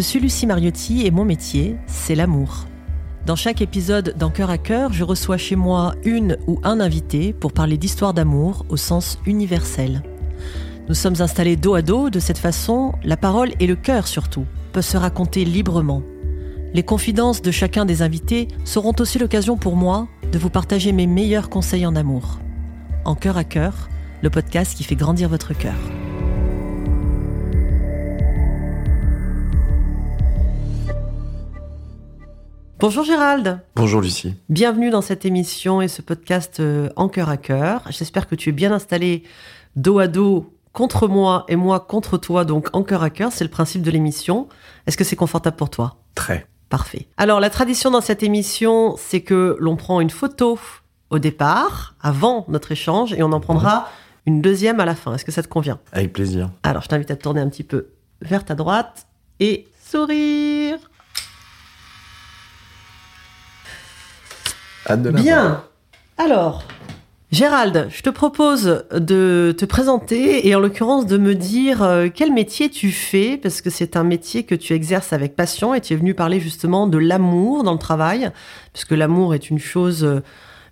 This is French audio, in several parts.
Je suis Lucie Mariotti et mon métier, c'est l'amour. Dans chaque épisode d'En cœur à cœur, je reçois chez moi une ou un invité pour parler d'histoire d'amour au sens universel. Nous sommes installés dos à dos, de cette façon, la parole et le cœur surtout peuvent se raconter librement. Les confidences de chacun des invités seront aussi l'occasion pour moi de vous partager mes meilleurs conseils en amour. En cœur à cœur, le podcast qui fait grandir votre cœur. Bonjour Gérald. Bonjour Lucie. Bienvenue dans cette émission et ce podcast euh, en cœur à cœur. J'espère que tu es bien installé dos à dos contre moi et moi contre toi, donc en cœur à cœur. C'est le principe de l'émission. Est-ce que c'est confortable pour toi? Très. Parfait. Alors la tradition dans cette émission, c'est que l'on prend une photo au départ, avant notre échange, et on en prendra une deuxième à la fin. Est-ce que ça te convient? Avec plaisir. Alors je t'invite à te tourner un petit peu vers ta droite et sourire. Bien. Alors, Gérald, je te propose de te présenter et en l'occurrence de me dire euh, quel métier tu fais, parce que c'est un métier que tu exerces avec passion et tu es venu parler justement de l'amour dans le travail, puisque l'amour est une chose euh,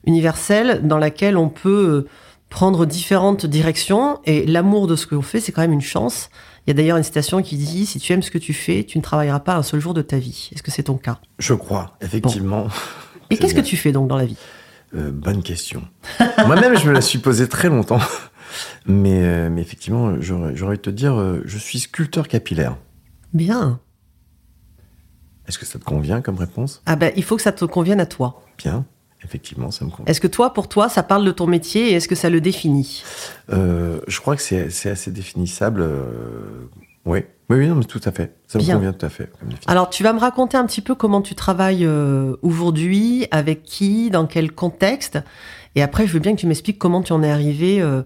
universelle dans laquelle on peut euh, prendre différentes directions et l'amour de ce que l'on fait, c'est quand même une chance. Il y a d'ailleurs une citation qui dit si tu aimes ce que tu fais, tu ne travailleras pas un seul jour de ta vie. Est-ce que c'est ton cas? Je crois, effectivement. Et qu'est-ce que tu fais donc dans la vie? Euh, Bonne question. Moi-même, je me la suis posée très longtemps. Mais, euh, mais effectivement, j'aurais envie de te dire, euh, je suis sculpteur capillaire. Bien. Est-ce que ça te convient comme réponse? Ah ben, il faut que ça te convienne à toi. Bien. Effectivement, ça me convient. Est-ce que toi, pour toi, ça parle de ton métier et est-ce que ça le définit? Je crois que c'est assez définissable. Oui. Oui, non, mais tout à fait. Ça me convient tout à fait. Alors, tu vas me raconter un petit peu comment tu travailles euh, aujourd'hui, avec qui, dans quel contexte. Et après, je veux bien que tu m'expliques comment tu en es arrivé euh,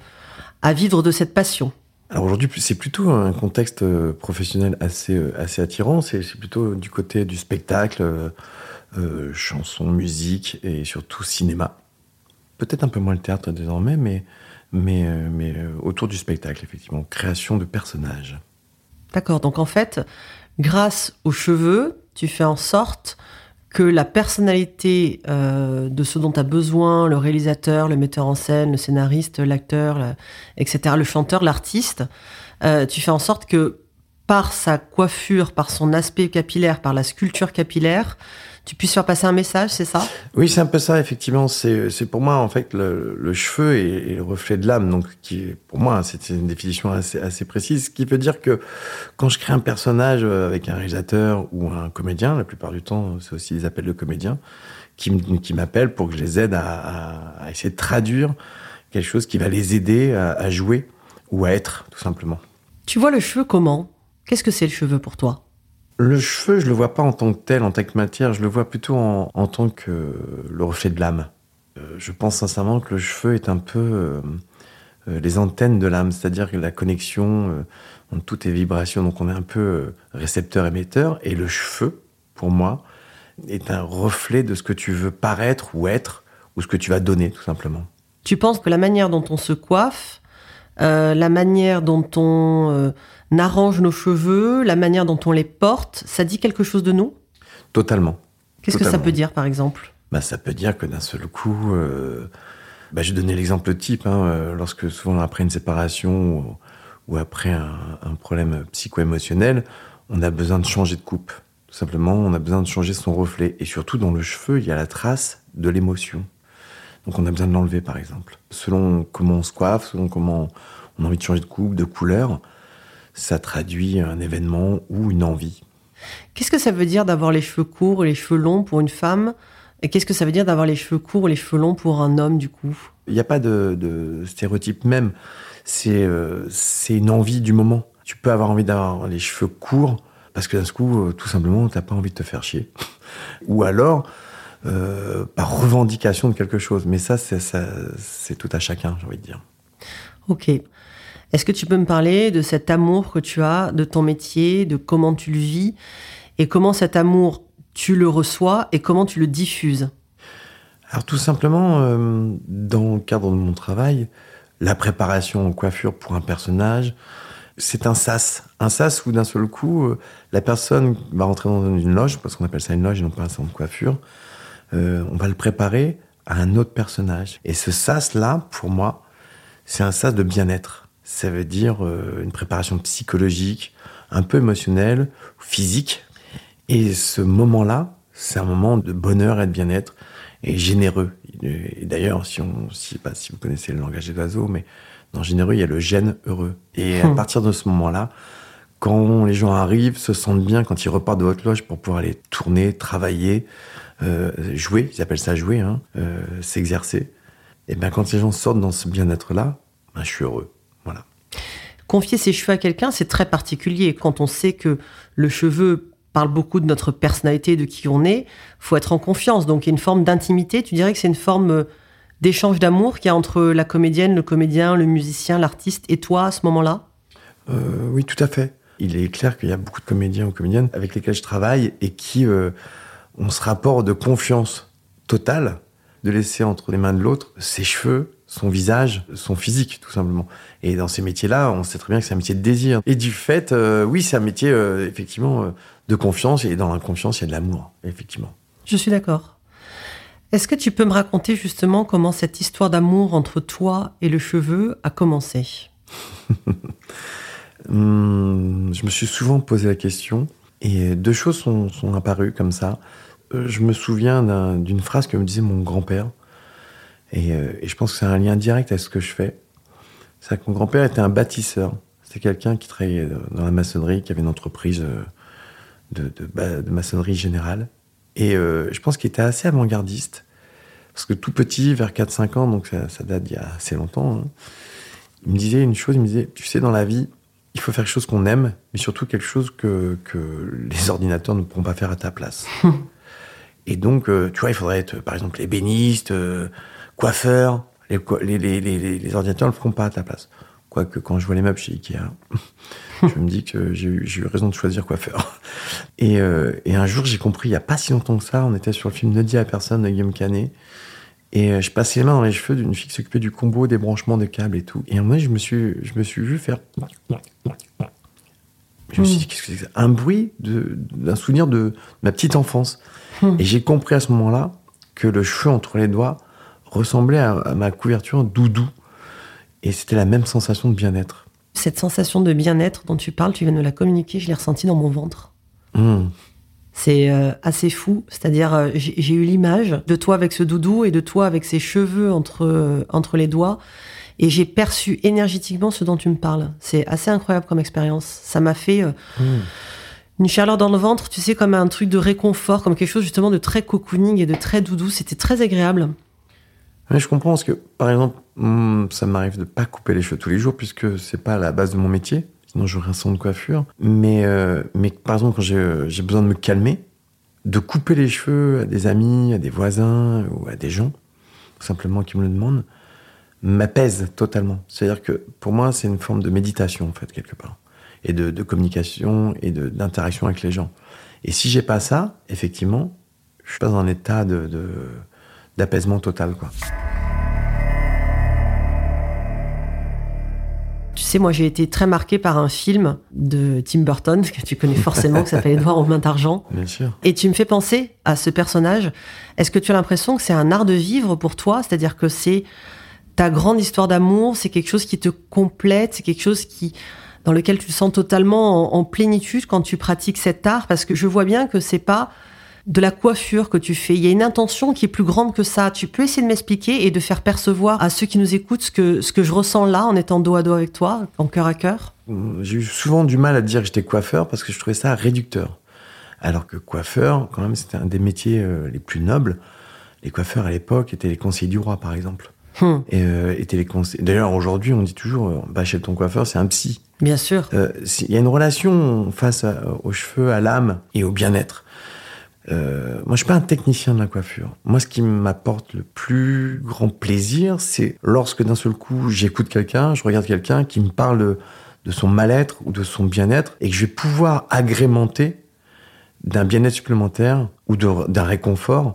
à vivre de cette passion. Alors aujourd'hui, c'est plutôt un contexte euh, professionnel assez, assez attirant. C'est plutôt du côté du spectacle, euh, chanson, musique et surtout cinéma. Peut-être un peu moins le théâtre désormais, mais, mais, mais autour du spectacle, effectivement. Création de personnages. D'accord. Donc en fait, grâce aux cheveux, tu fais en sorte que la personnalité euh, de ce dont tu as besoin, le réalisateur, le metteur en scène, le scénariste, l'acteur, etc., le chanteur, l'artiste, euh, tu fais en sorte que par sa coiffure, par son aspect capillaire, par la sculpture capillaire, tu puisses faire passer un message, c'est ça? Oui, c'est un peu ça, effectivement. C'est pour moi, en fait, le, cheveu est, le reflet de l'âme. Donc, qui, pour moi, c'est une définition assez, assez précise. Ce qui veut dire que quand je crée un personnage avec un réalisateur ou un comédien, la plupart du temps, c'est aussi des appels de comédiens, qui, qui m'appellent pour que je les aide à, à, essayer de traduire quelque chose qui va les aider à, à jouer ou à être, tout simplement. Tu vois le cheveu comment? Qu'est-ce que c'est le cheveu pour toi? Le cheveu, je le vois pas en tant que tel, en tant que matière, je le vois plutôt en, tant que le reflet de l'âme. Euh, je pense sincèrement que le cheveu est un peu euh, euh, les antennes de l'âme, c'est-à-dire la connexion entre toutes les vibrations. Donc on est un peu récepteur-émetteur, et le cheveu, pour moi, est un reflet de ce que tu veux paraître ou être, ou ce que tu vas donner, tout simplement. Tu penses que la manière dont on se coiffe, la manière dont on arrange nos cheveux, la manière dont on les porte, ça dit quelque chose de nous? Totalement. Qu'est-ce que ça peut dire, par exemple? Bah, Ça peut dire que d'un seul coup, euh, bah, je donnais l'exemple type, hein, euh, lorsque souvent après une séparation ou, après un, problème psycho-émotionnel, on a besoin de changer de coupe. Tout simplement, on a besoin de changer son reflet. Et surtout, dans le cheveu, il y a la trace de l'émotion. Donc on a besoin de l'enlever, par exemple. Selon comment on se coiffe, selon comment on a envie de changer de coupe, de couleur, ça traduit un événement ou une envie. Qu'est-ce que ça veut dire d'avoir les cheveux courts ou les cheveux longs pour une femme? Et qu'est-ce que ça veut dire d'avoir les cheveux courts ou les cheveux longs pour un homme, du coup? Il n'y a pas de, stéréotype même. Euh, c'est une envie du moment. Tu peux avoir envie d'avoir les cheveux courts parce que d'un coup, euh, tout simplement, tu n'as pas envie de te faire chier. ou alors, euh, par revendication de quelque chose. Mais ça, c'est tout à chacun, j'ai envie de dire. Ok. Est-ce que tu peux me parler de cet amour que tu as de ton métier, de comment tu le vis et comment cet amour tu le reçois et comment tu le diffuses? Alors tout simplement, euh, dans le cadre de mon travail, la préparation en coiffure pour un personnage, C'est un sas. Un sas où d'un seul coup, euh, la personne va rentrer dans une loge, parce qu'on appelle ça une loge et non pas un salon de coiffure. Euh, on va le préparer à un autre personnage. Et ce sas-là, pour moi, c'est un sas de bien-être. Ça veut dire euh, une préparation psychologique, un peu émotionnelle, physique. Et ce moment-là, c'est un moment de bonheur et de bien-être et généreux. Et d'ailleurs, si on, si, pas si vous connaissez le langage des oiseaux, mais dans généreux, il y a le gène heureux. Et à Hmm. partir de ce moment-là, quand les gens arrivent, se sentent bien, quand ils repartent de votre loge pour pouvoir aller tourner, travailler, euh, jouer, ils appellent ça jouer, hein, euh, s'exercer, et ben quand les gens sortent dans ce bien-être-là, ben, je suis heureux. Voilà. Confier ses cheveux à quelqu'un, c'est très particulier. Quand on sait que le cheveu parle beaucoup de notre personnalité, de qui on est, faut être en confiance. Donc il y a une forme d'intimité. Tu dirais que c'est une forme euh, d'échange d'amour qu'il y a entre la comédienne, le comédien, le musicien, l'artiste et toi à ce moment-là? Euh, oui, tout à fait. Il est clair qu'il y a beaucoup de comédiens ou comédiennes avec lesquels je travaille et qui euh, ont ce rapport de confiance totale, de laisser entre les mains de l'autre ses cheveux, son visage, son physique, tout simplement. Et dans ces métiers-là, on sait très bien que c'est un métier de désir. Et du fait, euh, oui, c'est un métier, euh, effectivement, euh, de confiance. Et dans la confiance, il y a de l'amour, effectivement. Je suis d'accord. Est-ce que tu peux me raconter justement comment cette histoire d'amour entre toi et le cheveu a commencé? Hum, je me suis souvent posé la question et deux choses sont, sont apparues comme ça. Je me souviens d'un- d'une phrase que me disait mon grand-père et, euh, et je pense que c'est un lien direct à ce que je fais. C'est que mon grand-père était un bâtisseur. C'était quelqu'un qui travaillait dans la maçonnerie, qui avait une entreprise euh, de, de, ba- de maçonnerie générale. Et euh, je pense qu'il était assez avant-gardiste. Parce que tout petit, vers 4-5 ans, donc ça, ça date d'il y a assez longtemps, hein, il me disait une chose, il me disait, tu sais, dans la vie, il faut faire quelque chose qu'on aime, mais surtout quelque chose que, que les ordinateurs ne pourront pas faire à ta place. Et donc, euh, tu vois, il faudrait être, par exemple, ébéniste, euh, coiffeur. Les, ordinateurs ne le feront pas à ta place. Quoique, quand je vois les meubles chez Ikea, je me dis que j'ai eu, raison de choisir coiffeur. Et, euh, et un jour, j'ai compris, il n'y a pas si longtemps que ça, on était sur le film Ne dis à personne de Guillaume Canet. Et euh, je passais les mains dans les cheveux d'une fille qui s'occupait du combo, des branchements de câbles et tout. Et à un moment, je me suis, je me suis vu faire. Je me suis dit, qu'est-ce que c'est que ça? Un bruit d'un souvenir de ma petite enfance. Hmm. Et j'ai compris à ce moment-là que le cheveu entre les doigts ressemblait à, à ma couverture doudou. Et c'était la même sensation de bien-être. Cette sensation de bien-être dont tu parles, tu viens de me la communiquer, je l'ai ressentie dans mon ventre. Hum. C'est euh, assez fou, c'est-à-dire euh, j'ai eu l'image de toi avec ce doudou et de toi avec ces cheveux entre, euh, entre les doigts et j'ai perçu énergétiquement ce dont tu me parles. C'est assez incroyable comme expérience. Ça m'a fait Hum. une chaleur dans le ventre, tu sais, comme un truc de réconfort, comme quelque chose justement de très cocooning et de très doudou. C'était très agréable. Ouais, je comprends parce que, par exemple, hum, ça m'arrive de pas couper les cheveux tous les jours puisque c'est pas la base de mon métier. Sinon, j'aurais un salon de coiffure. Mais, euh, mais par exemple, quand j'ai euh, j'ai besoin de me calmer, de couper les cheveux à des amis, à des voisins ou à des gens, simplement qui me le demandent, m'apaise totalement. C'est-à-dire que pour moi, c'est une forme de méditation, en fait, quelque part. Et de, communication et d'interaction avec les gens. Et si j'ai pas ça, effectivement, je suis pas dans un état de- de d'apaisement total, quoi. Tu sais, moi j'ai été très marquée par un film de Tim Burton, que tu connais forcément, qui s'appelle Edouard aux mains d'argent. Bien sûr. Et tu me fais penser à ce personnage. Est-ce que tu as l'impression que c'est un art de vivre pour toi? C'est-à-dire que c'est ta grande histoire d'amour, c'est quelque chose qui te complète, c'est quelque chose qui dans lequel tu te sens totalement en, en plénitude quand tu pratiques cet art? Parce que je vois bien que c'est pas de la coiffure que tu fais. Il y a une intention qui est plus grande que ça. Tu peux essayer de m'expliquer et de faire percevoir à ceux qui nous écoutent ce que, ce que je ressens là en étant dos à dos avec toi, en cœur à cœur J'ai eu souvent du mal à dire que j'étais coiffeur parce que je trouvais ça réducteur. Alors que coiffeur, quand même, c'était un des métiers euh, les plus nobles. Les coiffeurs à l'époque étaient les conseillers du roi, par exemple. Hum, Et euh, étaient les conseillers. D'ailleurs, aujourd'hui, on dit toujours, euh, bah, chez ton coiffeur, c'est un psy. Bien sûr. Euh, Il y a une relation face à- aux cheveux, à l'âme et au bien-être. Euh, moi, je suis pas un technicien de la coiffure. Moi, ce qui m'apporte le plus grand plaisir, c'est lorsque d'un seul coup, j'écoute quelqu'un, je regarde quelqu'un qui me parle de, son mal-être ou de son bien-être et que je vais pouvoir agrémenter d'un bien-être supplémentaire ou d'un réconfort.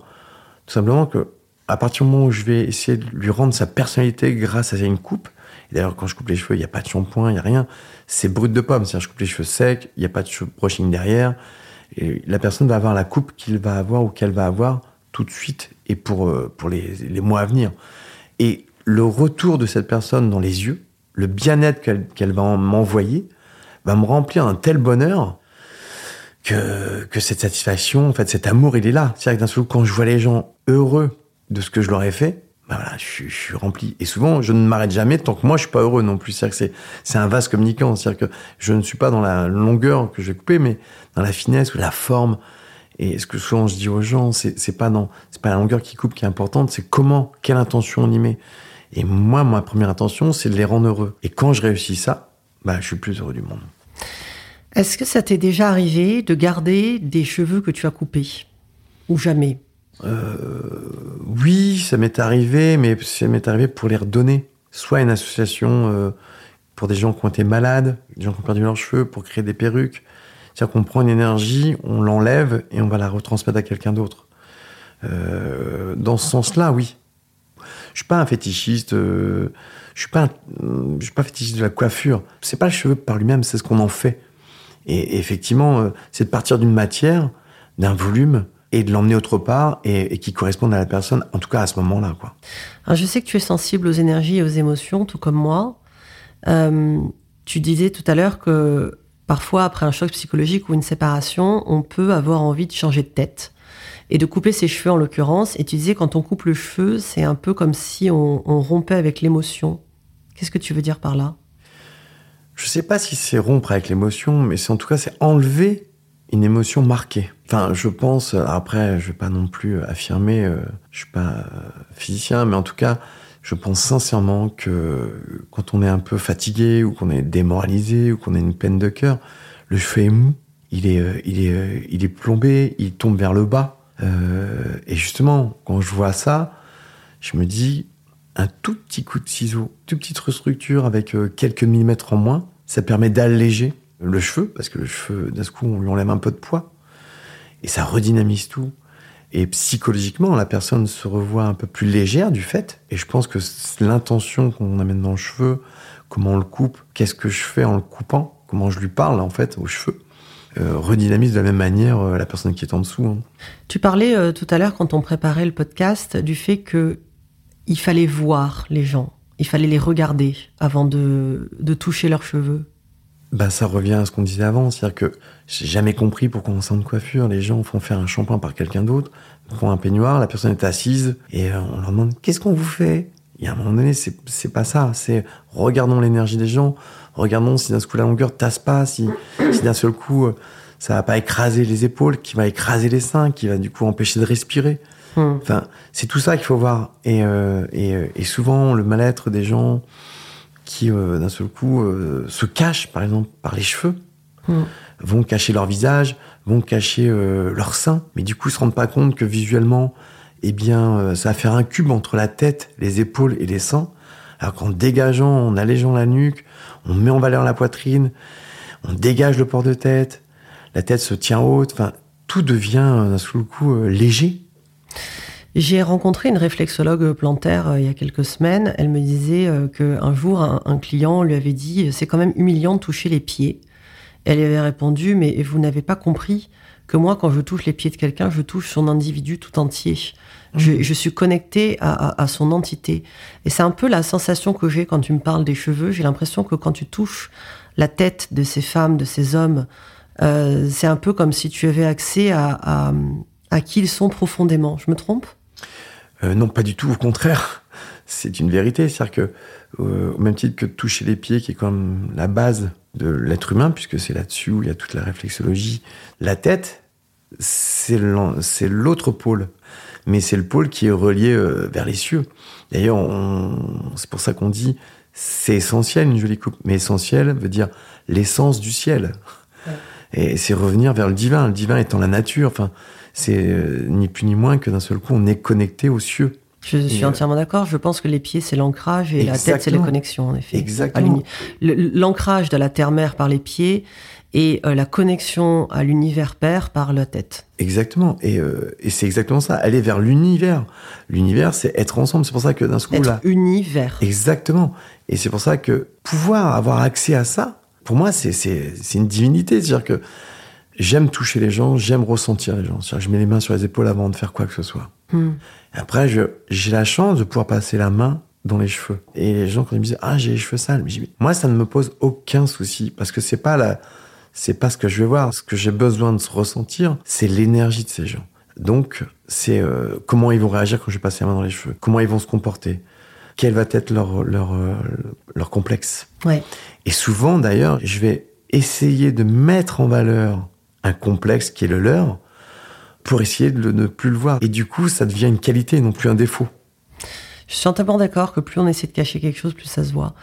Tout simplement que, à partir du moment où je vais essayer de lui rendre sa personnalité grâce à une coupe, D'ailleurs, quand je coupe les cheveux, il n'y a pas de shampoing, il n'y a rien. C'est brut de pomme. C'est-à-dire, je coupe les cheveux secs, il n'y a pas de brushing derrière. Et la personne va avoir la coupe qu'il va avoir ou qu'elle va avoir tout de suite et pour, euh, pour les, les mois à venir. Et le retour de cette personne dans les yeux, le bien-être qu'elle va m'envoyer, va me remplir un tel bonheur que, que cette satisfaction, en fait, cet amour, il est là. C'est-à-dire que d'un seul coup, quand je vois les gens heureux de ce que je leur ai fait, ben voilà, je, je, suis rempli. Et souvent, je ne m'arrête jamais tant que moi, je suis pas heureux non plus. C'est-à-dire que c'est, c'est un vase communicant. C'est-à-dire que je ne suis pas dans la longueur que j'ai coupée, mais dans la finesse ou la forme. Et ce que souvent je dis aux gens, c'est, c'est pas non, c'est pas la longueur qui coupe qui est importante, c'est comment, quelle intention on y met. Et moi, ma première intention, c'est de les rendre heureux. Et quand je réussis ça, bah, je suis plus heureux du monde. Est-ce que ça t'est déjà arrivé de garder des cheveux que tu as coupés? Ou jamais? Oui, ça m'est arrivé, mais ça m'est arrivé pour les redonner. Soit une association euh, pour des gens qui ont été malades, des gens qui ont perdu leurs cheveux, pour créer des perruques. C'est-à-dire qu'on prend une énergie, on l'enlève et on va la retransmettre à quelqu'un d'autre. Euh, dans ce sens-là, oui. Je suis pas un fétichiste. Euh, je suis pas, un, je suis pas fétichiste de la coiffure. C'est pas le cheveu par lui-même, c'est ce qu'on en fait. Et, et effectivement, euh, c'est de partir d'une matière, d'un volume, et de l'emmener autre part et, et, qui corresponde à la personne, en tout cas à ce moment-là. Quoi. Alors je sais que tu es sensible aux énergies et aux émotions, tout comme moi. Euh, tu disais tout à l'heure que parfois, après un choc psychologique ou une séparation, on peut avoir envie de changer de tête et de couper ses cheveux en l'occurrence. Et tu disais quand on coupe le cheveu, c'est un peu comme si on, on rompait avec l'émotion. Qu'est-ce que tu veux dire par là? Je sais pas si c'est rompre avec l'émotion, mais c'est en tout cas c'est enlever une émotion marquée. Enfin, je pense, après, je vais pas non plus affirmer, euh, je suis pas physicien, mais en tout cas, je pense sincèrement que quand on est un peu fatigué ou qu'on est démoralisé ou qu'on a une peine de cœur, le cheveu est mou, il est, euh, il est, euh, il est plombé, il tombe vers le bas. Euh, et justement, quand je vois ça, je me dis, un tout petit coup de ciseau, toute petite restructure avec euh, quelques millimètres en moins, ça permet d'alléger le cheveu, parce que le cheveu, d'un coup, on lui enlève un peu de poids, et ça redynamise tout. Et psychologiquement, la personne se revoit un peu plus légère du fait, et je pense que l'intention qu'on amène dans le cheveu, comment on le coupe, qu'est-ce que je fais en le coupant, comment je lui parle en fait aux cheveux, euh, redynamise de la même manière euh, la personne qui est en dessous. Hein. Tu parlais euh, tout à l'heure quand on préparait le podcast du fait que il fallait voir les gens, il fallait les regarder avant de, de toucher leurs cheveux. Bah, ça revient à ce qu'on disait avant, c'est-à-dire que j'ai jamais compris pourquoi en centre de coiffure, les gens font faire un shampoing par quelqu'un d'autre, font un peignoir, la personne est assise, et euh, on leur demande qu'est-ce qu'on vous fait? Et à un moment donné, c'est pas ça, c'est regardons l'énergie des gens, regardons si d'un coup la longueur tasse pas, si, si d'un seul coup ça va pas écraser les épaules, qui va écraser les seins, qui va du coup empêcher de respirer. Hmm. Enfin, c'est tout ça qu'il faut voir. Et, euh, et, et, souvent, le mal-être des gens qui, euh, d'un seul coup, euh, se cachent, par exemple, par les cheveux, Hmm. vont cacher leur visage, vont cacher euh, leur sein, mais du coup, ils se rendent pas compte que visuellement, eh bien, ça va faire un cube entre la tête, les épaules et les seins. Alors qu'en dégageant, en allégeant la nuque, on met en valeur la poitrine, on dégage le port de tête, la tête se tient haute, enfin, tout devient d'un seul coup léger. J'ai rencontré une réflexologue plantaire euh, il y a quelques semaines. Elle me disait euh, qu'un jour, un, un, client lui avait dit C'est quand même humiliant de toucher les pieds. Elle lui avait répondu Mais vous n'avez pas compris que moi, quand je touche les pieds de quelqu'un, je touche son individu tout entier. Mmh. Je, je, suis connectée à, à, à, son entité. Et c'est un peu la sensation que j'ai quand tu me parles des cheveux. J'ai l'impression que quand tu touches la tête de ces femmes, de ces hommes, euh, c'est un peu comme si tu avais accès à, à, à qui ils sont profondément. Je me trompe? Euh, Non, pas du tout. Au contraire, c'est une vérité. C'est-à-dire que, euh, au même titre que toucher les pieds, qui est comme la base de l'être humain, puisque c'est là-dessus où il y a toute la réflexologie, la tête, c'est l'autre pôle. Mais c'est le pôle qui est relié euh, vers les cieux. D'ailleurs, c'est pour ça qu'on dit c'est essentiel une jolie coupe. Mais essentiel veut dire l'essence du ciel. Ouais. Et c'est revenir vers le divin. Le divin étant la nature. Enfin, c'est euh, ni plus ni moins que d'un seul coup, on est connecté aux cieux. Je suis euh, entièrement d'accord. Je pense que les pieds, c'est l'ancrage et la tête, c'est les Exactement. connexions, en effet. Exactement. L'ancrage de la terre-mère par les pieds et euh, la connexion à l'univers père par la tête. Exactement. Et, euh, et c'est exactement ça. Aller vers l'univers. L'univers, c'est être ensemble. C'est pour ça que d'un coup, Être là. univers. Exactement. Et c'est pour ça que pouvoir avoir accès à ça, pour moi, c'est une divinité. C'est-à-dire que j'aime toucher les gens, j'aime ressentir les gens. Je mets les mains sur les épaules avant de faire quoi que ce soit. Hmm. Après, j'ai la chance de pouvoir passer la main dans les cheveux. Et les gens, quand ils me disent, ah, j'ai les cheveux sales, mais dis, moi, ça ne me pose aucun souci. Parce que c'est pas la, c'est pas ce que je vais voir. Ce que j'ai besoin de se ressentir, c'est l'énergie de ces gens. Donc, c'est euh, comment ils vont réagir quand je vais passer la main dans les cheveux. Comment ils vont se comporter. Quel va être leur, leur, euh, leur complexe. Ouais. Et souvent, d'ailleurs, je vais essayer de mettre en valeur un complexe qui est le leur pour essayer de ne plus le voir. Et du coup, ça devient une qualité non plus un défaut. Je suis entièrement d'accord que plus on essaie de cacher quelque chose, plus ça se voit.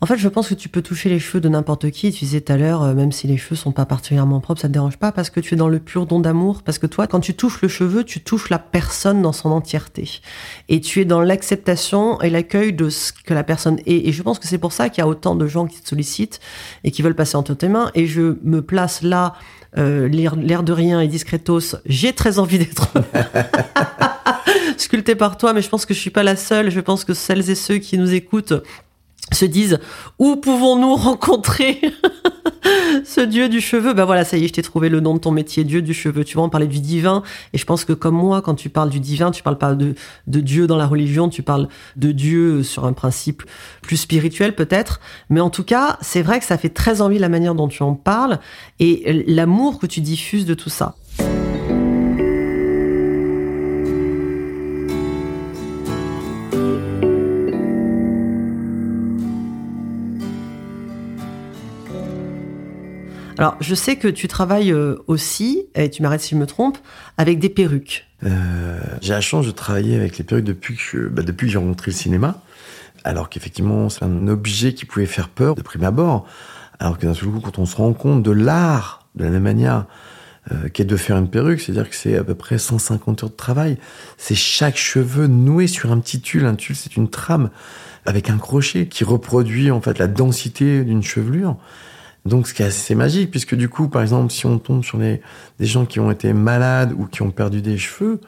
En fait, je pense que tu peux toucher les cheveux de n'importe qui. Tu disais tout à l'heure, euh, même si les cheveux sont pas particulièrement propres, ça te dérange pas parce que tu es dans le pur don d'amour. Parce que toi, quand tu touches le cheveu, tu touches la personne dans son entièreté. Et tu es dans l'acceptation et l'accueil de ce que la personne est. Et je pense que c'est pour ça qu'il y a autant de gens qui te sollicitent et qui veulent passer entre tes mains. Et je me place là, euh, l'air l'air de rien et discretos. J'ai très envie d'être sculpté par toi, mais je pense que je suis pas la seule. Je pense que celles et ceux qui nous écoutent se disent où pouvons-nous rencontrer ce dieu du cheveu? Ben voilà, ça y est, je t'ai trouvé le nom de ton métier, dieu du cheveu. Tu vas en parler du divin, et je pense que comme moi, quand tu parles du divin, tu parles pas de, de Dieu dans la religion, tu parles de Dieu sur un principe plus spirituel peut-être. Mais en tout cas, c'est vrai que ça fait très envie la manière dont tu en parles et l'amour que tu diffuses de tout ça. Alors, je sais que tu travailles euh, aussi, et tu m'arrêtes si je me trompe, avec des perruques. Euh, j'ai la chance de travailler avec les perruques depuis que, bah, depuis que j'ai rencontré le cinéma. Alors qu'effectivement, c'est un objet qui pouvait faire peur de prime abord. Alors que d'un seul coup, quand on se rend compte de l'art, de la même manière, euh, qu'est de faire une perruque, c'est-à-dire que c'est à peu près 150 heures de travail. C'est chaque cheveu noué sur un petit tulle. Un tulle, c'est une trame avec un crochet qui reproduit en fait la densité d'une chevelure. Donc, ce qui est assez magique, puisque du coup, par exemple, si on tombe sur les, des gens qui ont été malades ou qui ont perdu des cheveux,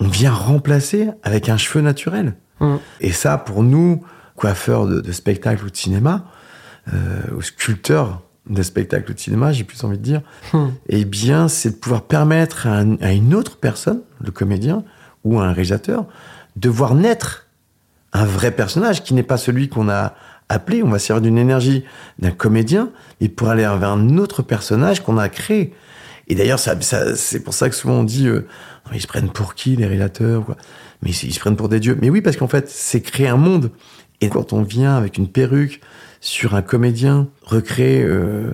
on vient remplacer avec un cheveu naturel. Mm. Et ça, pour nous, coiffeurs de, de spectacle ou de cinéma, euh, ou sculpteurs de spectacle ou de cinéma, j'ai plus envie de dire, Hmm. eh bien, c'est de pouvoir permettre à, un- à une autre personne, le comédien ou un réalisateur, de voir naître un vrai personnage qui n'est pas celui qu'on a appelé. On va servir d'une énergie d'un comédien, mais pour aller vers un autre personnage qu'on a créé. Et d'ailleurs, ça, ça- c'est pour ça que souvent on dit, euh, Non, ils se prennent pour qui les réalisateurs quoi? Mais ils, ils se prennent pour des dieux. Mais oui, parce qu'en fait, c'est créer un monde. Et quand on vient avec une perruque sur un comédien, recréer euh,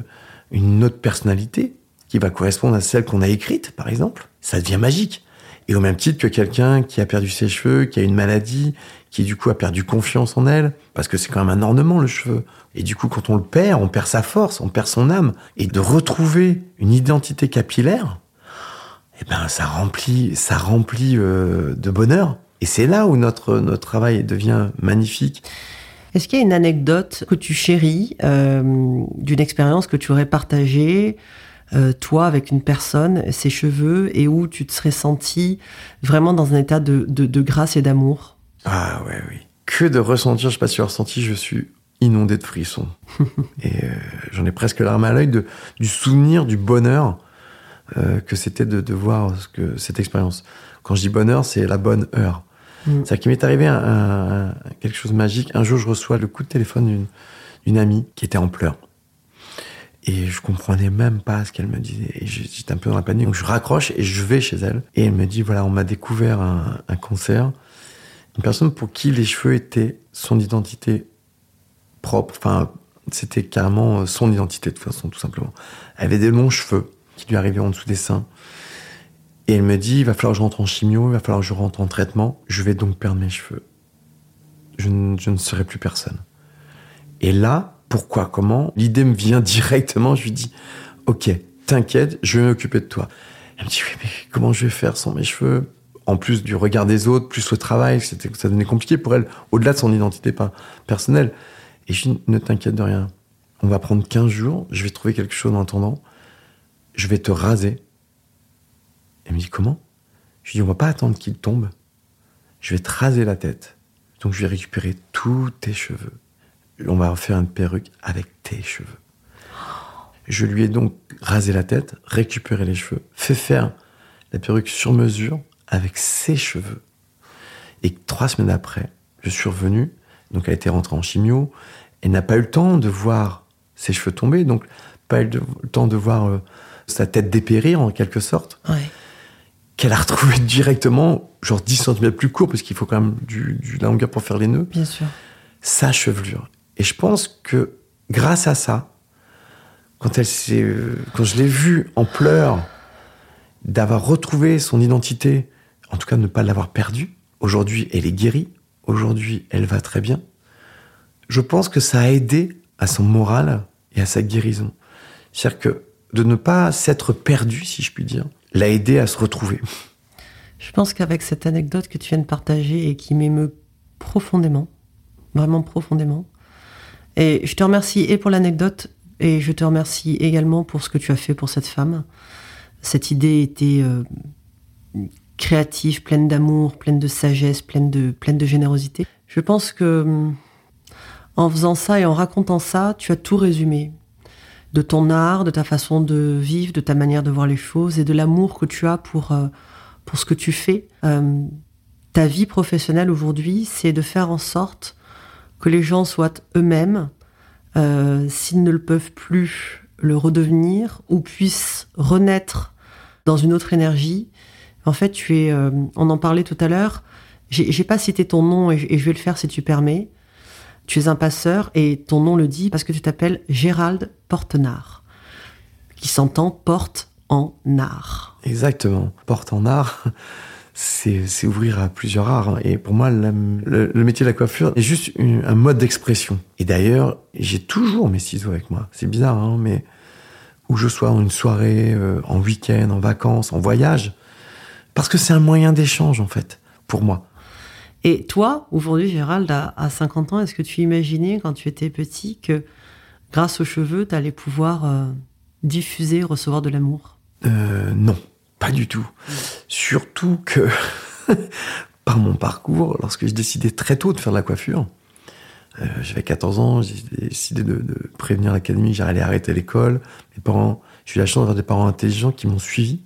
une autre personnalité qui va correspondre à celle qu'on a écrite, par exemple, ça devient magique. Et au même titre que quelqu'un qui a perdu ses cheveux, qui a une maladie, qui du coup a perdu confiance en elle, parce que c'est quand même un ornement le cheveu. Et du coup, quand on le perd, on perd sa force, on perd son âme. Et de retrouver une identité capillaire, eh ben ça remplit, ça remplit euh, de bonheur. Et c'est là où notre notre travail devient magnifique. Est-ce qu'il y a une anecdote que tu chéris euh, d'une expérience que tu aurais partagée, euh, toi, avec une personne, ses cheveux, et où tu te serais senti vraiment dans un état de, de, de grâce et d'amour Ah ouais, oui. Que de ressentir, je sais pas si tu as ressenti, je suis inondé de frissons. Et euh, j'en ai presque larmes à l'œil du souvenir, du bonheur euh, que c'était de, de voir ce que, cette expérience. Quand je dis bonheur, c'est la bonne heure. Mm. C'est-à-dire qu'il m'est arrivé un, un- quelque chose de magique. Un jour, je reçois le coup de téléphone d'une amie qui était en pleurs. Et je comprenais même pas ce qu'elle me disait. Et j'étais un peu dans la panique. Donc je raccroche et je vais chez elle. Et elle me dit, voilà, on m'a découvert un, un cancer. Une personne pour qui les cheveux étaient son identité propre. Enfin, c'était carrément son identité de toute façon, tout simplement. Elle avait des longs cheveux qui lui arrivaient en dessous des seins. Et elle me dit, il va falloir que je rentre en chimio, il va falloir que je rentre en traitement. Je vais donc perdre mes cheveux. Je je ne serai plus personne. Et là, pourquoi, comment L'idée me vient directement. Je lui dis, ok, t'inquiète, je vais m'occuper de toi. Elle me dit, oui, mais comment je vais faire sans mes cheveux? En plus du regard des autres, plus le travail, c'était, ça devenait compliqué pour elle, au-delà de son identité personnelle. Et je dis, ne t'inquiète de rien. On va prendre 15 jours, je vais trouver quelque chose en attendant. Je vais te raser. Elle me dit, comment? Je lui dis, on va pas attendre qu'il tombe. Je vais te raser la tête. Donc je vais récupérer tous tes cheveux. On va faire une perruque avec tes cheveux. Je lui ai donc rasé la tête, récupéré les cheveux, fait faire la perruque sur mesure avec ses cheveux. Et trois semaines après, je suis revenu, donc elle était rentrée en chimio, elle n'a pas eu le temps de voir ses cheveux tomber, donc pas eu le temps de voir euh, sa tête dépérir en quelque sorte. Qu'elle a retrouvé directement, genre 10 cm plus court, parce qu'il faut quand même du, du, la longueur pour faire les nœuds. Bien sûr. Sa chevelure. Et je pense que grâce à ça, quand, elle euh, quand je l'ai vue en pleurs, d'avoir retrouvé son identité, en tout cas ne pas l'avoir perdue, aujourd'hui elle est guérie, aujourd'hui elle va très bien, je pense que ça a aidé à son moral et à sa guérison. C'est-à-dire que de ne pas s'être perdu, si je puis dire, l'a aidé à se retrouver. Je pense qu'avec cette anecdote que tu viens de partager et qui m'émeut profondément, vraiment profondément, et je te remercie et pour l'anecdote et je te remercie également pour ce que tu as fait pour cette femme. Cette idée était euh, créative, pleine d'amour, pleine de sagesse, pleine de, pleine de générosité. Je pense que hum, en faisant ça et en racontant ça, tu as tout résumé. De ton art, de ta façon de vivre, de ta manière de voir les choses et de l'amour que tu as pour, euh, pour ce que tu fais. Euh, ta vie professionnelle aujourd'hui, c'est de faire en sorte que les gens soient eux-mêmes, euh, s'ils ne le peuvent plus, le redevenir ou puissent renaître dans une autre énergie. En fait, tu es, euh, on en parlait tout à l'heure, j'ai pas cité ton nom et, je vais le faire si tu permets. Tu es un passeur et ton nom le dit parce que tu t'appelles Gérald Portenard, qui s'entend porte en art. Exactement, porte en art c'est ouvrir à plusieurs arts. Hein. Et pour moi, le, métier de la coiffure est juste un mode d'expression. Et d'ailleurs, j'ai toujours mes ciseaux avec moi. C'est bizarre, hein, mais où je sois en une soirée, euh, en week-end, en vacances, en voyage, parce que c'est un moyen d'échange, en fait, pour moi. Et toi, aujourd'hui, Gérald, à, 50 ans, est-ce que tu imaginais, quand tu étais petit, que grâce aux cheveux, tu allais pouvoir euh, diffuser, recevoir de l'amour? Euh, Non. Pas du tout. Surtout que, par mon parcours, lorsque j'ai décidé très tôt de faire de la coiffure, euh, j'avais 14 ans, j'ai décidé de, prévenir l'académie j'allais arrêter l'école. Mes parents, j'ai eu la chance d'avoir des parents intelligents qui m'ont suivi,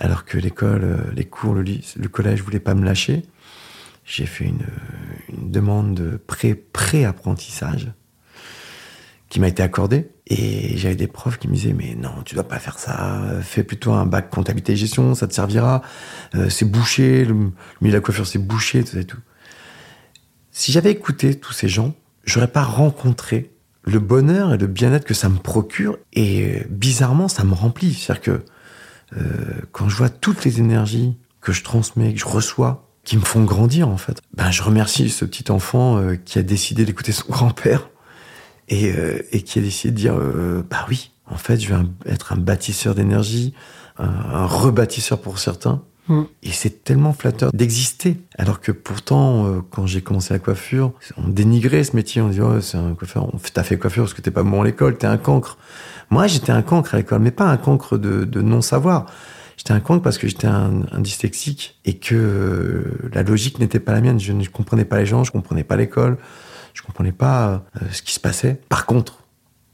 alors que l'école, euh, les cours, le, le collège voulait pas me lâcher. J'ai fait une, une demande de pré-apprentissage qui m'a été accordée. Et j'avais des profs qui me disaient mais non, tu dois pas faire ça. Fais plutôt un bac comptabilité et gestion, ça te servira. Euh, c'est bouché, le milieu de la coiffure c'est bouché, tout ça et tout. Si j'avais écouté tous ces gens, j'aurais pas rencontré le bonheur et le bien-être que ça me procure. Et euh, bizarrement, ça me remplit. C'est-à-dire que euh, quand je vois toutes les énergies que je transmets, que je reçois, qui me font grandir en fait, ben je remercie ce petit enfant qui a décidé d'écouter son grand-père euh, et, qui a décidé de dire euh, bah oui, en fait, je vais être un bâtisseur d'énergie, un, rebâtisseur pour certains. Mm. Et c'est tellement flatteur d'exister. Alors que pourtant, euh, quand j'ai commencé la coiffure, on dénigrait ce métier. On disait, oh, c'est un coiffeur. T'as fait coiffure parce que t'es pas bon à l'école, t'es un cancre. Moi, j'étais un cancre à l'école, mais pas un cancre de, non-savoir. J'étais un cancre parce que j'étais un, un, dyslexique et que la logique n'était pas la mienne. Je ne comprenais pas les gens, je comprenais pas l'école. Je comprenais pas euh, ce qui se passait. Par contre,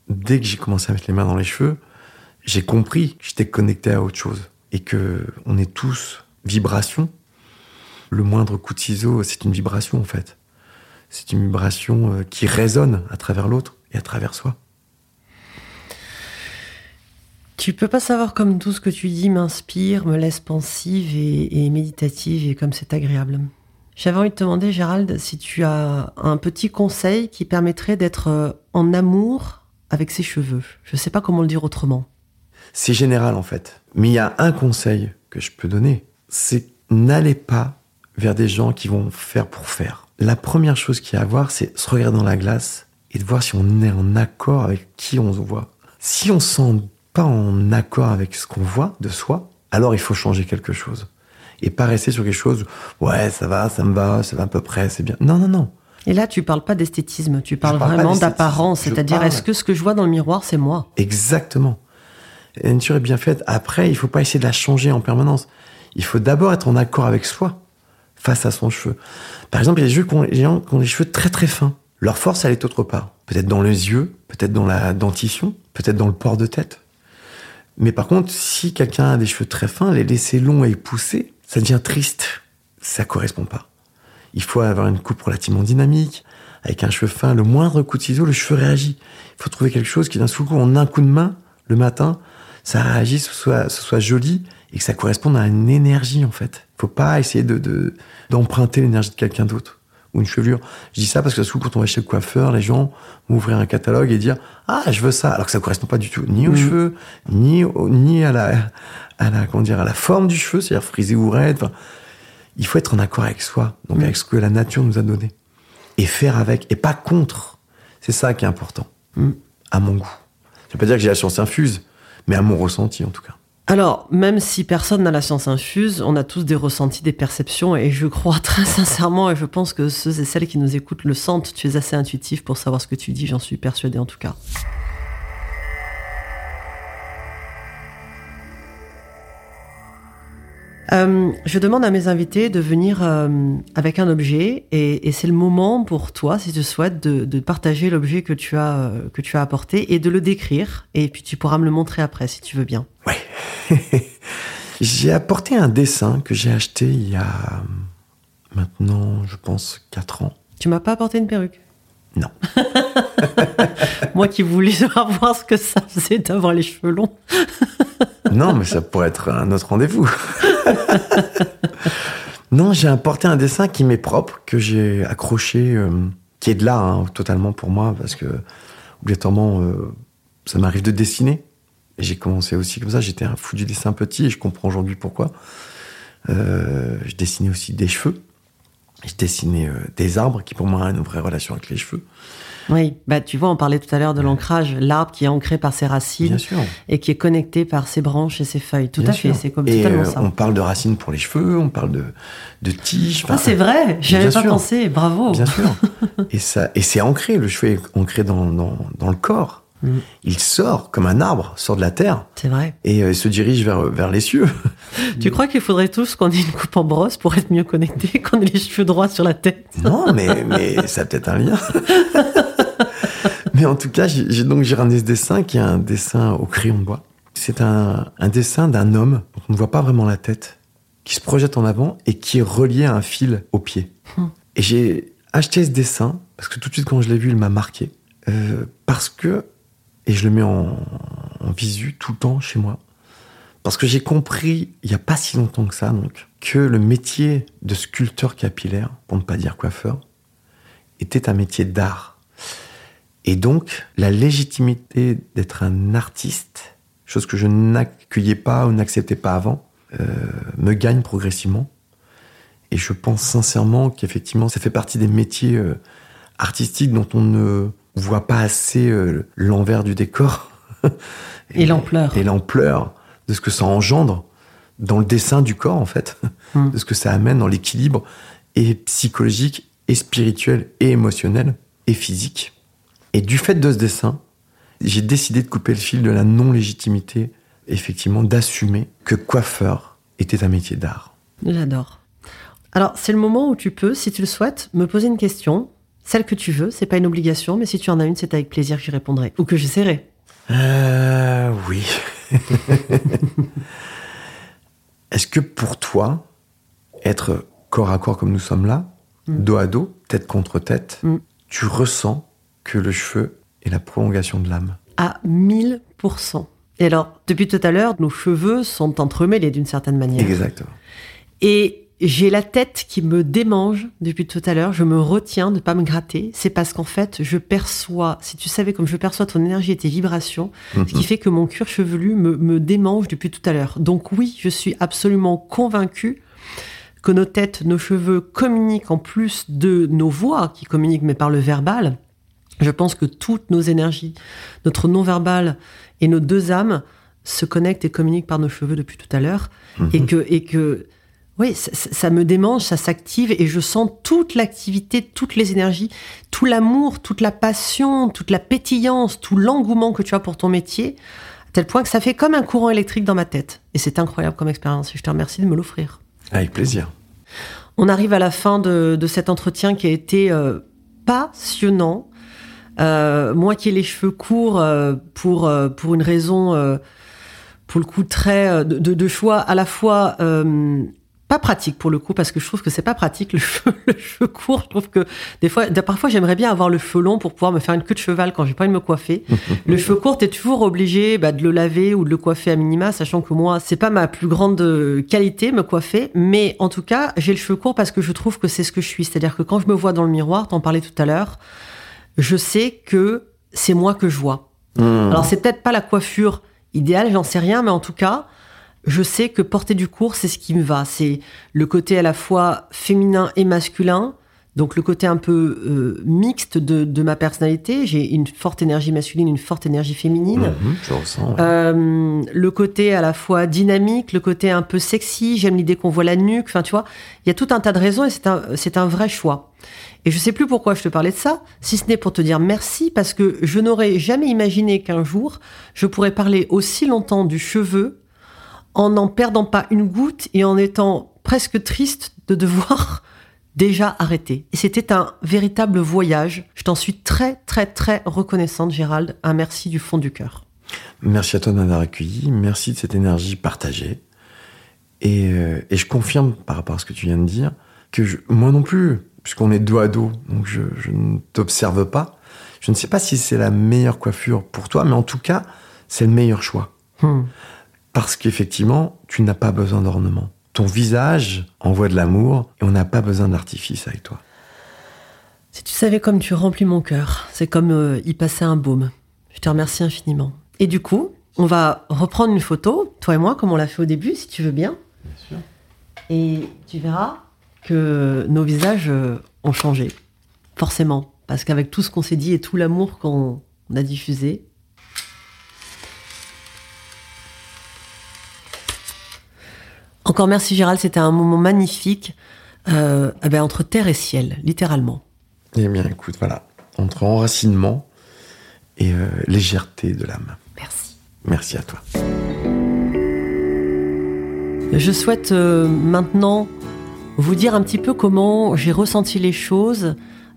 dès que j'ai commencé à mettre les mains dans les cheveux, j'ai compris que j'étais connecté à autre chose et que on est tous vibration. Le moindre coup de ciseau, c'est une vibration en fait. C'est une vibration euh, qui résonne à travers l'autre et à travers soi. Tu peux pas savoir comme tout ce que tu dis m'inspire, me laisse pensive et, et méditative et comme c'est agréable. J'avais envie de te demander, Gérald, si tu as un petit conseil qui permettrait d'être euh, en amour avec ses cheveux. Je ne sais pas comment le dire autrement. C'est général en fait. Mais il y a un conseil que je peux donner, c'est n'allez pas vers des gens qui vont faire pour faire. La première chose qu'il y a à voir, c'est se regarder dans la glace et de voir si on est en accord avec qui on se voit. Si on ne sent pas en accord avec ce qu'on voit de soi, alors il faut changer quelque chose et pas rester sur quelque chose. Ouais, ça va, ça me va, ça va à peu près, c'est bien. Non, non, non. Et là, tu parles pas d'esthétisme, tu parles parle vraiment d'apparence, c'est-à-dire parle- est-ce que ce que je vois dans le miroir, c'est moi? Exactement. La nature est bien faite. Après, il faut pas essayer de la changer en permanence. Il faut d'abord être en accord avec soi face à son cheveu. Par exemple, il y a des, cheveux qui ont, les gens qui ont des cheveux très très fins. Leur force, elle est autre part. Peut-être dans les yeux, peut-être dans la dentition, peut-être dans le port de tête. Mais par contre, si quelqu'un a des cheveux très fins, les laisser longs et poussés, ça devient triste. Ça correspond pas. Il faut avoir une coupe relativement dynamique, avec un cheveu fin. Le moindre coup de ciseau, le cheveu réagit. Il faut trouver quelque chose qui, d'un seul coup, en un coup de main, le matin, ça réagisse, ce soit, ce soit joli et que ça corresponde à une énergie, en fait. Il faut pas essayer de, de- d'emprunter l'énergie de quelqu'un d'autre ou une chevelure. Je dis ça parce que, coup, quand on va chez le coiffeur, les gens vont ouvrir un catalogue et dire Ah, je veux ça. Alors que ça correspond pas du tout ni aux Mhm. cheveux, ni, au- ni à, la, à, la, comment dire, à la forme du cheveu, c'est-à-dire frisé ou raide. Il faut être en accord avec soi, donc avec ce que la nature nous a donné. Et faire avec, et pas contre. C'est ça qui est important, Mhm. à mon goût. Ça veut pas dire que j'ai la science infuse, mais à mon ressenti en tout cas. Alors, même si personne n'a la science infuse, on a tous des ressentis, des perceptions, et je crois très sincèrement, et je pense que ceux et celles qui nous écoutent le sentent, tu es assez intuitif pour savoir ce que tu dis, j'en suis persuadée en tout cas. Euh, je demande à mes invités de venir euh, avec un objet et, et c'est le moment pour toi, si tu souhaites, de, de partager l'objet que tu as euh, que tu as apporté et de le décrire. Et puis tu pourras me le montrer après, si tu veux bien. Ouais. j'ai apporté un dessin que j'ai acheté il y a maintenant, je pense, 4 ans. Tu m'as pas apporté une perruque? Non. Moi qui voulais savoir ce que ça faisait d'avoir les cheveux longs. Non, mais ça pourrait être un autre rendez-vous. non, j'ai apporté un dessin qui m'est propre, que j'ai accroché, euh, qui est de là, hein, totalement pour moi, parce que, obligatoirement, euh, ça m'arrive de dessiner. Et j'ai commencé aussi comme ça, j'étais un fou du dessin petit, et je comprends aujourd'hui pourquoi. Euh, je dessinais aussi des cheveux. Je dessinais euh, des arbres, qui pour moi ont une vraie relation avec les cheveux. Oui, bah tu vois, on parlait tout à l'heure de l'ancrage, l'arbre qui est ancré par ses racines Bien sûr. et qui est connecté par ses branches et ses feuilles. Tout Bien à fait, c'est comme Et totalement euh, ça. on parle de racines pour les cheveux, on parle de, de tiges. Ah, c'est vrai, j'avais pas sûr. pensé, bravo. Bien sûr. et ça, et c'est ancré. Le cheveu est ancré dans, dans, dans le corps. Mm. Il sort comme un arbre, sort de la terre C'est vrai. et euh, se dirige vers, vers les cieux. Tu crois qu'il faudrait tous qu'on ait une coupe en brosse pour être mieux connectés, qu'on ait les cheveux droits sur la tête? Non, mais, mais ça a peut-être un lien. mais en tout cas, j'ai donc j'ai ramené ce dessin qui est un dessin au crayon de bois. C'est un, un dessin d'un homme dont on ne voit pas vraiment la tête, qui se projette en avant et qui est relié à un fil au pied. Hmm. Et j'ai acheté ce dessin parce que tout de suite quand je l'ai vu, il m'a marqué. Euh, parce que, et je le mets en, visu tout le temps chez moi, parce que j'ai compris, il n'y a pas si longtemps que ça, donc, que le métier de sculpteur capillaire, pour ne pas dire coiffeur, était un métier d'art. Et donc, la légitimité d'être un artiste, chose que je n'accueillais pas ou n'acceptais pas avant, euh, me gagne progressivement. Et je pense sincèrement qu'effectivement, ça fait partie des métiers euh, artistiques dont on ne voit pas assez euh, l'envers du décor. Et l'ampleur. Et l'ampleur de ce que ça engendre dans le dessin du corps, en fait. Mm. De ce que ça amène dans l'équilibre et psychologique, et spirituel, et émotionnel, et physique. Et du fait de ce dessin, j'ai décidé de couper le fil de la non-légitimité, effectivement, d'assumer que coiffeur était un métier d'art. J'adore. Alors, c'est le moment où tu peux, si tu le souhaites, me poser une question, celle que tu veux, c'est pas une obligation, mais si tu en as une, c'est avec plaisir que j'y répondrai, ou que j'essaierai. Euh, oui. Est-ce que pour toi, être corps à corps comme nous sommes là, Mm. dos à dos, tête contre tête, Mm. tu ressens que le cheveu est la prolongation de l'âme? À 1000%. Et alors, depuis tout à l'heure, nos cheveux sont entremêlés d'une certaine manière. Exactement. Et j'ai la tête qui me démange depuis tout à l'heure. Je me retiens de ne pas me gratter. C'est parce qu'en fait, je perçois, si tu savais comme je perçois ton énergie et tes vibrations, ce qui fait que mon cuir chevelu me, me démange depuis tout à l'heure. Donc oui, je suis absolument convaincue que nos têtes, nos cheveux communiquent en plus de nos voix qui communiquent mais par le verbal. Je pense que toutes nos énergies, notre non-verbal et nos deux âmes se connectent et communiquent par nos cheveux depuis tout à l'heure. Et que, et que, Oui, ça, ça me démange, ça s'active et je sens toute l'activité, toutes les énergies, tout l'amour, toute la passion, toute la pétillance, tout l'engouement que tu as pour ton métier, à tel point que ça fait comme un courant électrique dans ma tête. Et c'est incroyable comme expérience et je te remercie de me l'offrir. Avec plaisir. On arrive à la fin de, de cet entretien qui a été euh, passionnant. Euh, moi qui ai les cheveux courts euh, pour, euh, pour une raison, pour le coup, très de, de choix à la fois euh, pas pratique pour le coup, parce que je trouve que c'est pas pratique le cheveu, le cheveu court. Je trouve que des fois, parfois j'aimerais bien avoir le cheveu long pour pouvoir me faire une queue de cheval quand j'ai pas envie de me coiffer. le cheveu court, t'es toujours obligé bah, de le laver ou de le coiffer à minima, sachant que moi, c'est pas ma plus grande euh, qualité, me coiffer. Mais en tout cas, j'ai le cheveu court parce que je trouve que c'est ce que je suis. C'est-à-dire que quand je me vois dans le miroir, t'en parlais tout à l'heure, je sais que c'est moi que je vois. Mmh. Alors c'est peut-être pas la coiffure idéale, j'en sais rien, mais en tout cas, je sais que porter du court, c'est ce qui me va. C'est le côté à la fois féminin et masculin, donc le côté un peu euh, mixte de, de ma personnalité. J'ai une forte énergie masculine, une forte énergie féminine. Je ressens. ouais. Euh, le côté à la fois dynamique, le côté un peu sexy, j'aime l'idée qu'on voit la nuque, enfin tu vois, il y a tout un tas de raisons et c'est un, c'est un vrai choix. Et je sais plus pourquoi je te parlais de ça, si ce n'est pour te dire merci parce que je n'aurais jamais imaginé qu'un jour je pourrais parler aussi longtemps du cheveu en n'en perdant pas une goutte et en étant presque triste de devoir déjà arrêter. Et c'était un véritable voyage. Je t'en suis très très très reconnaissante Gérald, un merci du fond du cœur. Merci à toi de m'avoir accueilli. Merci de cette énergie partagée. Et, euh, et je confirme par rapport à ce que tu viens de dire que je- moi non plus, puisqu'on est dos à dos, donc je, je ne t'observe pas. Je ne sais pas si c'est la meilleure coiffure pour toi, mais en tout cas, c'est le meilleur choix. Hmm. Parce qu'effectivement, tu n'as pas besoin d'ornement. Ton visage envoie de l'amour et on n'a pas besoin d'artifice avec toi. Si tu savais comme tu remplis mon cœur, c'est comme euh, y passer un baume. Je te remercie infiniment. Et du coup, on va reprendre une photo, toi et moi, comme on l'a fait au début, si tu veux bien. Et tu verras que nos visages euh, ont changé. Forcément. Parce qu'avec tout ce qu'on s'est dit et tout l'amour qu'on on a diffusé. Encore merci Gérald, c'était un moment magnifique euh, eh ben, entre terre et ciel, littéralement. Eh bien, écoute, voilà, entre enracinement et euh, légèreté de l'âme. Merci. Merci à toi. Je souhaite euh, maintenant vous dire un petit peu comment j'ai ressenti les choses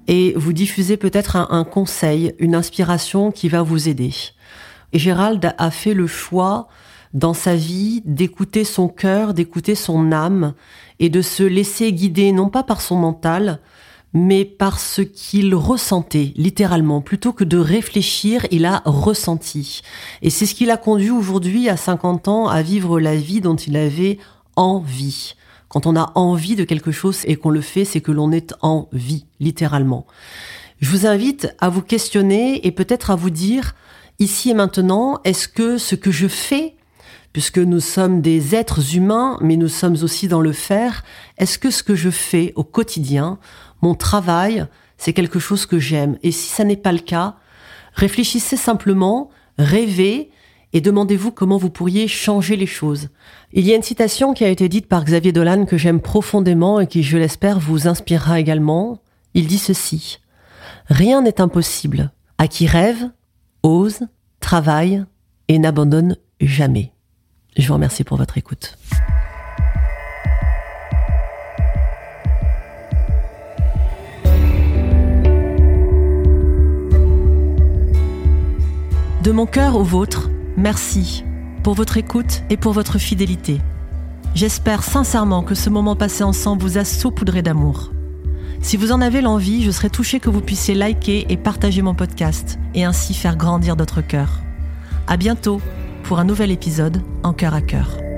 et vous diffuser peut-être un, un conseil, une inspiration qui va vous aider. Et Gérald a fait le choix dans sa vie d'écouter son cœur, d'écouter son âme et de se laisser guider non pas par son mental, mais par ce qu'il ressentait, littéralement. Plutôt que de réfléchir, il a ressenti. Et c'est ce qui l'a conduit aujourd'hui, à 50 ans, à vivre la vie dont il avait envie. Quand on a envie de quelque chose et qu'on le fait, c'est que l'on est en vie, littéralement. Je vous invite à vous questionner et peut-être à vous dire, ici et maintenant, est-ce que ce que je fais puisque nous sommes des êtres humains, mais nous sommes aussi dans le faire, est-ce que ce que je fais au quotidien, mon travail, c'est quelque chose que j'aime? Et si ça n'est pas le cas, réfléchissez simplement, rêvez et demandez-vous comment vous pourriez changer les choses. Il y a une citation qui a été dite par Xavier Dolan que j'aime profondément et qui, je l'espère, vous inspirera également. Il dit ceci. Rien n'est impossible à qui rêve, ose, travaille et n'abandonne jamais. Je vous remercie pour votre écoute. De mon cœur au vôtre, merci pour votre écoute et pour votre fidélité. J'espère sincèrement que ce moment passé ensemble vous a saupoudré d'amour. Si vous en avez l'envie, je serais touchée que vous puissiez liker et partager mon podcast et ainsi faire grandir notre cœur. À bientôt pour un nouvel épisode en cœur à cœur.